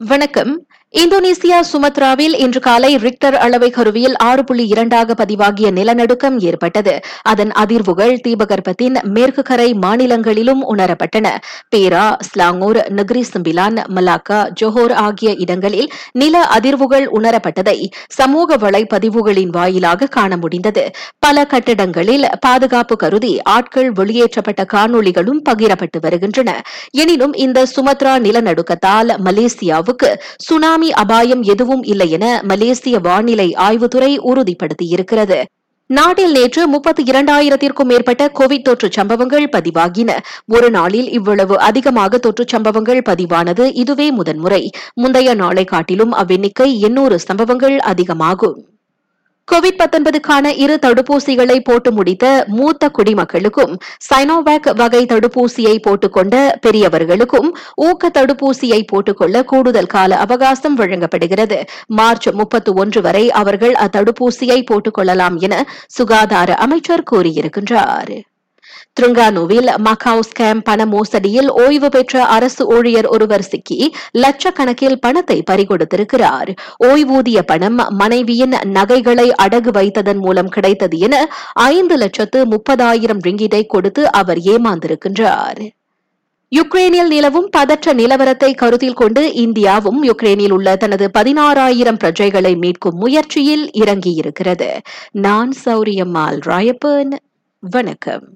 வணக்கம். இந்தோனேசியா சுமத்ராவில் இன்று காலை ரிக்டர் அளவை கருவியில் ஆறு புள்ளி இரண்டாக பதிவாகிய நிலநடுக்கம் ஏற்பட்டது. அதன் அதிர்வுகள் தீபகற்பத்தின் மேற்கு கரை மாநிலங்களிலும் உணரப்பட்டன. Perak Selangor Negeri Sembilan Malacca Johor ஆகிய இடங்களில் நில அதிர்வுகள் உணரப்பட்டதை சமூக வலைப்பதிவுகளின் வாயிலாக காண முடிந்தது. பல கட்டிடங்களில் பாதுகாப்பு கருதி ஆட்கள் வெளியேற்றப்பட்ட காணொலிகளும் பகிரப்பட்டு வருகின்றன. எனினும் இந்த சுமத்ரா நிலநடுக்கத்தால் மலேசியாவுக்கு சுனாமி அபாயம் எதுவும் இல்லை என மலேசிய வானிலை ஆய்வுத்துறை உறுதிப்படுத்தியிருக்கிறது. நாட்டில் நேற்று முப்பத்தி இரண்டாயிரத்திற்கும் மேற்பட்ட கோவிட் தொற்று சம்பவங்கள் பதிவாகின. ஒரு நாளில் இவ்வளவு அதிகமாக தொற்று சம்பவங்கள் பதிவானது இதுவே முதன்முறை. முந்தைய நாளை காட்டிலும் அவ்வெண்ணிக்கை எண்ணூறு சம்பவங்கள் அதிகமாகும். கோவிட் பத்தொன்பதுக்கான இரு தடுப்பூசிகளை போட்டு முடித்த மூத்த குடிமக்களுக்கும் சைனோவேக் வகை தடுப்பூசியை போட்டுக்கொண்ட பெரியவர்களுக்கும் ஊக்க தடுப்பூசியை போட்டுக்கொள்ள கூடுதல் கால அவகாசம் வழங்கப்படுகிறது. மார்ச் முப்பத்தி ஒன்று வரை அவர்கள் அத்தடுப்பூசியை போட்டுக்கொள்ளலாம் என சுகாதார அமைச்சர் கூறியிருக்கின்றார். துருங்கானுவில் மகாவ் ஸ்கேம் பண மோசடியில் ஓய்வு பெற்ற அரசு ஊழியர் ஒருவர் சிக்கி லட்சக்கணக்கில் பணத்தை பறிகொடுத்திருக்கிறார். ஓய்வூதிய பணம் மனைவியின் நகைகளை அடகு வைத்ததன் மூலம் கிடைத்தது என ஐந்து லட்சத்து முப்பதாயிரம் ரிங்கிட்டை கொடுத்து அவர் ஏமாந்திருக்கின்றார். யுக்ரைனில் நிலவும் பதற்ற நிலவரத்தை கருத்தில் கொண்டு இந்தியாவும் யுக்ரைனில் உள்ள தனது பதினாறாயிரம் பிரஜைகளை மீட்கும் முயற்சியில் இறங்கியிருக்கிறது. நான் சௌரியம்மாள் ராயப்பன். வணக்கம்.